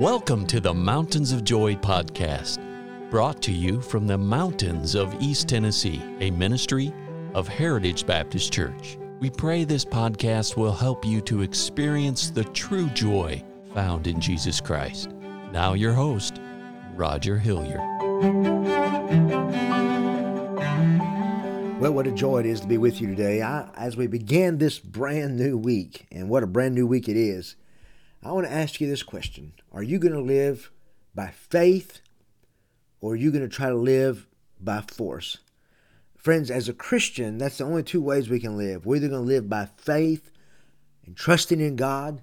Welcome to the Mountains of Joy podcast, brought to you from the mountains of East Tennessee, a ministry of Heritage Baptist Church. We pray this podcast will help you to experience the true joy found in Jesus Christ. Now, your host, Roger Hilliard. Well, what a joy it is to be with you today. I, as we begin this brand new week, and what a brand new week it is, I want to ask you this question Are you going to live by faith or are you going to try to live by force? Friends, as a Christian, that's the only two ways we can live. We're either going to live by faith and trusting in God,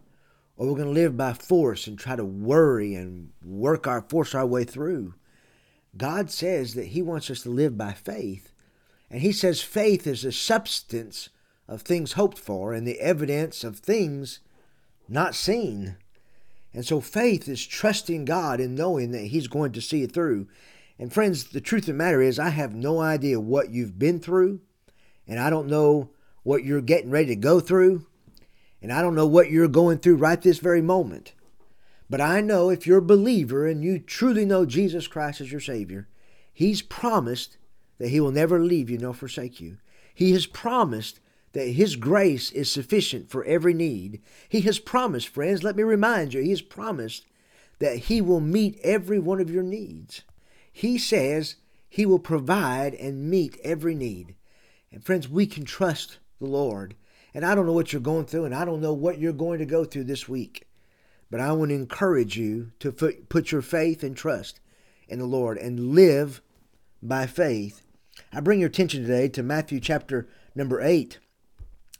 or we're going to live by force and try to worry and work our force our way through. God says that He wants us to live by faith. And He says faith is the substance of things hoped for and the evidence of things not seen. And so faith is trusting God and knowing that He's going to see it through. And friends, the truth of the matter is, I have no idea what you've been through, and I don't know what you're getting ready to go through, and I don't know what you're going through right this very moment. But I know if you're a believer and you truly know Jesus Christ as your Savior, He's promised that He will never leave you nor forsake you. He has promised that His grace is sufficient for every need. He has promised, friends, let me remind you, He has promised that He will meet every one of your needs. He says He will provide and meet every need. And friends, we can trust the Lord. And I don't know what you're going through, and I don't know what you're going to go through this week. But I want to encourage you to put your faith and trust in the Lord and live by faith. I bring your attention today to Matthew chapter number 8.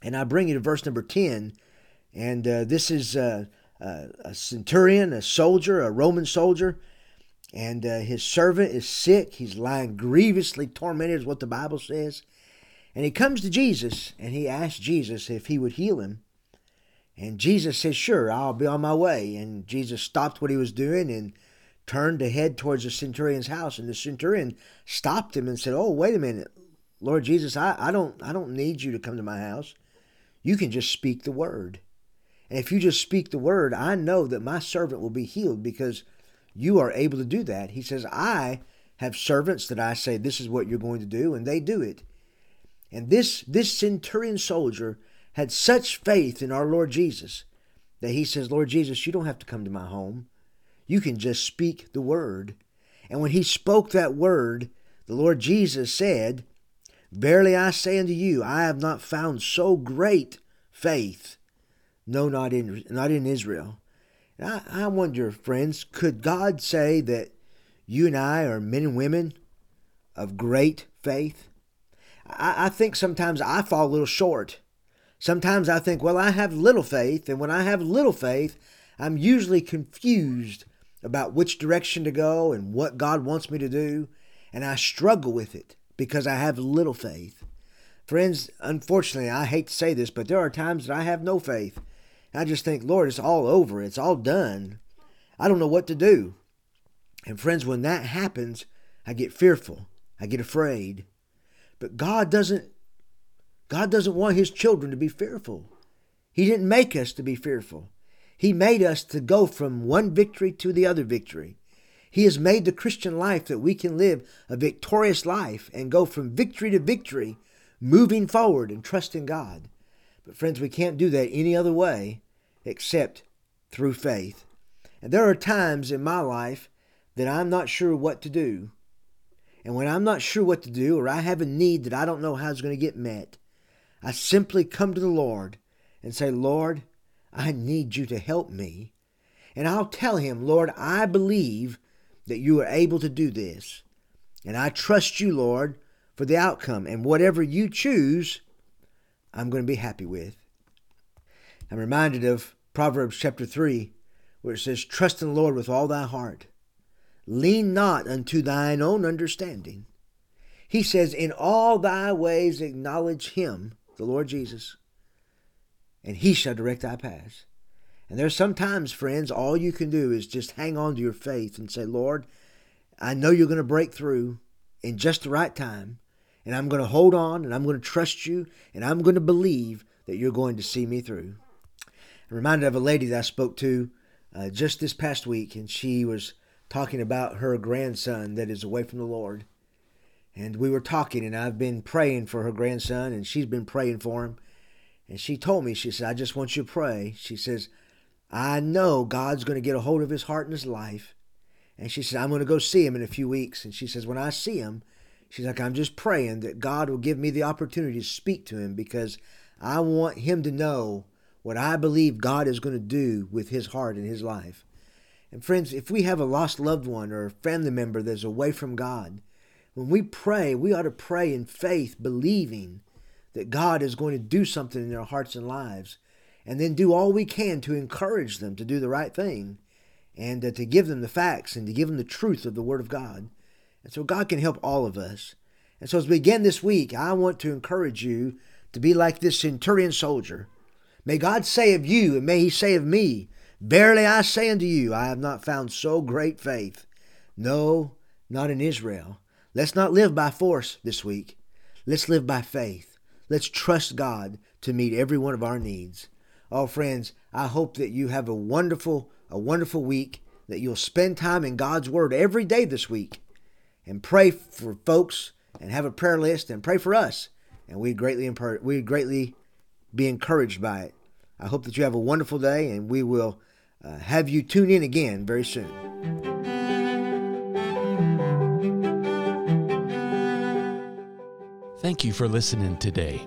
And I bring you to verse number 10. And uh, this is uh, uh, a centurion, a soldier, a Roman soldier. And uh, his servant is sick. He's lying grievously tormented, is what the Bible says. And he comes to Jesus and he asks Jesus if he would heal him. And Jesus says, Sure, I'll be on my way. And Jesus stopped what he was doing and turned to head towards the centurion's house. And the centurion stopped him and said, Oh, wait a minute. Lord Jesus, I, I don't I don't need you to come to my house. You can just speak the word. And if you just speak the word, I know that my servant will be healed because you are able to do that. He says, I have servants that I say, this is what you're going to do, and they do it. And this, this centurion soldier had such faith in our Lord Jesus that he says, Lord Jesus, you don't have to come to my home. You can just speak the word. And when he spoke that word, the Lord Jesus said, Verily I say unto you, I have not found so great faith, no, not in not in Israel. I, I wonder, friends, could God say that you and I are men and women of great faith? I, I think sometimes I fall a little short. Sometimes I think, well, I have little faith, and when I have little faith, I'm usually confused about which direction to go and what God wants me to do, and I struggle with it because I have little faith. Friends, unfortunately, I hate to say this, but there are times that I have no faith. I just think, Lord, it's all over. It's all done. I don't know what to do. And friends, when that happens, I get fearful. I get afraid. But God doesn't God doesn't want his children to be fearful. He didn't make us to be fearful. He made us to go from one victory to the other victory. He has made the Christian life that we can live a victorious life and go from victory to victory, moving forward and trusting God. But, friends, we can't do that any other way except through faith. And there are times in my life that I'm not sure what to do. And when I'm not sure what to do, or I have a need that I don't know how it's going to get met, I simply come to the Lord and say, Lord, I need you to help me. And I'll tell him, Lord, I believe that you are able to do this. And I trust you, Lord, for the outcome. And whatever you choose, I'm going to be happy with. I'm reminded of Proverbs chapter 3, where it says, Trust in the Lord with all thy heart. Lean not unto thine own understanding. He says, In all thy ways acknowledge him, the Lord Jesus, and he shall direct thy paths. And there's sometimes, friends, all you can do is just hang on to your faith and say, Lord, I know you're going to break through in just the right time. And I'm going to hold on and I'm going to trust you and I'm going to believe that you're going to see me through. I'm reminded of a lady that I spoke to uh, just this past week, and she was talking about her grandson that is away from the Lord. And we were talking, and I've been praying for her grandson, and she's been praying for him. And she told me, she said, I just want you to pray. She says, I know God's going to get a hold of his heart and his life. And she says, I'm going to go see him in a few weeks. And she says, when I see him, she's like, I'm just praying that God will give me the opportunity to speak to him because I want him to know what I believe God is going to do with his heart and his life. And friends, if we have a lost loved one or a family member that's away from God, when we pray, we ought to pray in faith, believing that God is going to do something in their hearts and lives, and then do all we can to encourage them to do the right thing and uh, to give them the facts and to give them the truth of the Word of God. And so God can help all of us. And so as we begin this week, I want to encourage you to be like this centurion soldier. May God say of you, and may He say of me, Verily I say unto you, I have not found so great faith. No, not in Israel. Let's not live by force this week. Let's live by faith. Let's trust God to meet every one of our needs. Oh, friends, I hope that you have a wonderful, a wonderful week, that you'll spend time in God's Word every day this week and pray for folks and have a prayer list and pray for us. And we'd greatly, we'd greatly be encouraged by it. I hope that you have a wonderful day and we will uh, have you tune in again very soon. Thank you for listening today.